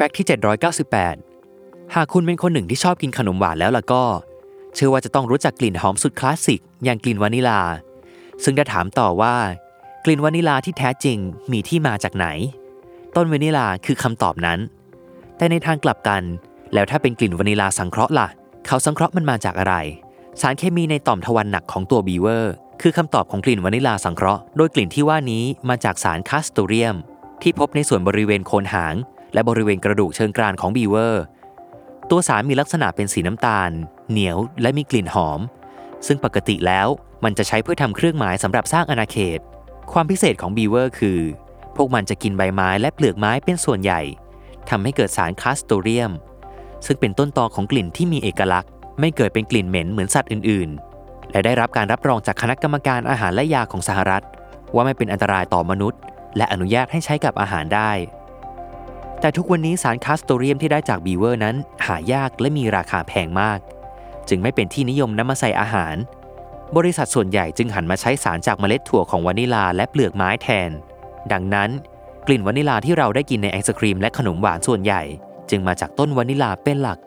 Fact ที่ 798 หากคุณเป็นคนหนึ่งที่ชอบกินขนมหวานแล้วล่ะก็ เชื่อว่าจะต้องรู้จักกลิ่นหอมสุดคลาสสิก อย่างกลิ่นวานิลา ซึ่งถ้าถามต่อว่า กลิ่นวานิลาที่แท้จริงมีที่มาจากไหน ต้นวานิลาคือคำตอบนั้น แต่ในทางกลับกัน แล้วถ้าเป็นกลิ่นวานิลาสังเคราะห์ล่ะ เขาสังเคราะห์มันมาจากอะไร สารเคมีในต่อมทวารหนักของตัวบีเวอร์ คือคำตอบของกลิ่นวานิลาสังเคราะห์ โดยกลิ่นที่ว่านี้มาจากสาร castoreum ที่พบในส่วนบริเวณโคนหาง และบริเวณกระดูกเชิงกรานของบีเวอร์ ตัวสารมีลักษณะเป็นสีน้ำตาล เหนียวและมีกลิ่นหอม ซึ่งปกติแล้วมันจะใช้เพื่อทำเครื่องหมายสำหรับสร้างอาณาเขต ความพิเศษของบีเวอร์คือ พวกมันจะกินใบไม้และเปลือกไม้เป็นส่วนใหญ่ทำให้เกิดสารคาสโตเรียม ซึ่งเป็นต้นตอของกลิ่นที่มีเอกลักษณ์ ไม่เกิดเป็นกลิ่นเหม็นเหมือนสัตว์อื่น ๆ และได้รับการรับรองจากคณะกรรมการอาหารและยาของสหรัฐ ว่าไม่เป็นอันตรายต่อมนุษย์ และอนุญาตให้ใช้กับอาหารได้ แต่ทุกวันนี้สาร castoreum ที่ได้จากบีเวอร์นั้น หายากและมีราคาแพงมาก จึงไม่เป็นที่นิยมนำมาใส่อาหาร บริษัทส่วนใหญ่จึงหันมาใช้สารจากเมล็ดถั่วของวานิลาและเปลือกไม้แทน ดังนั้น กลิ่นวานิลาที่เราได้กินในไอศครีมและขนมหวานส่วนใหญ่ จึงมาจากต้นวานิลาเป็นหลัก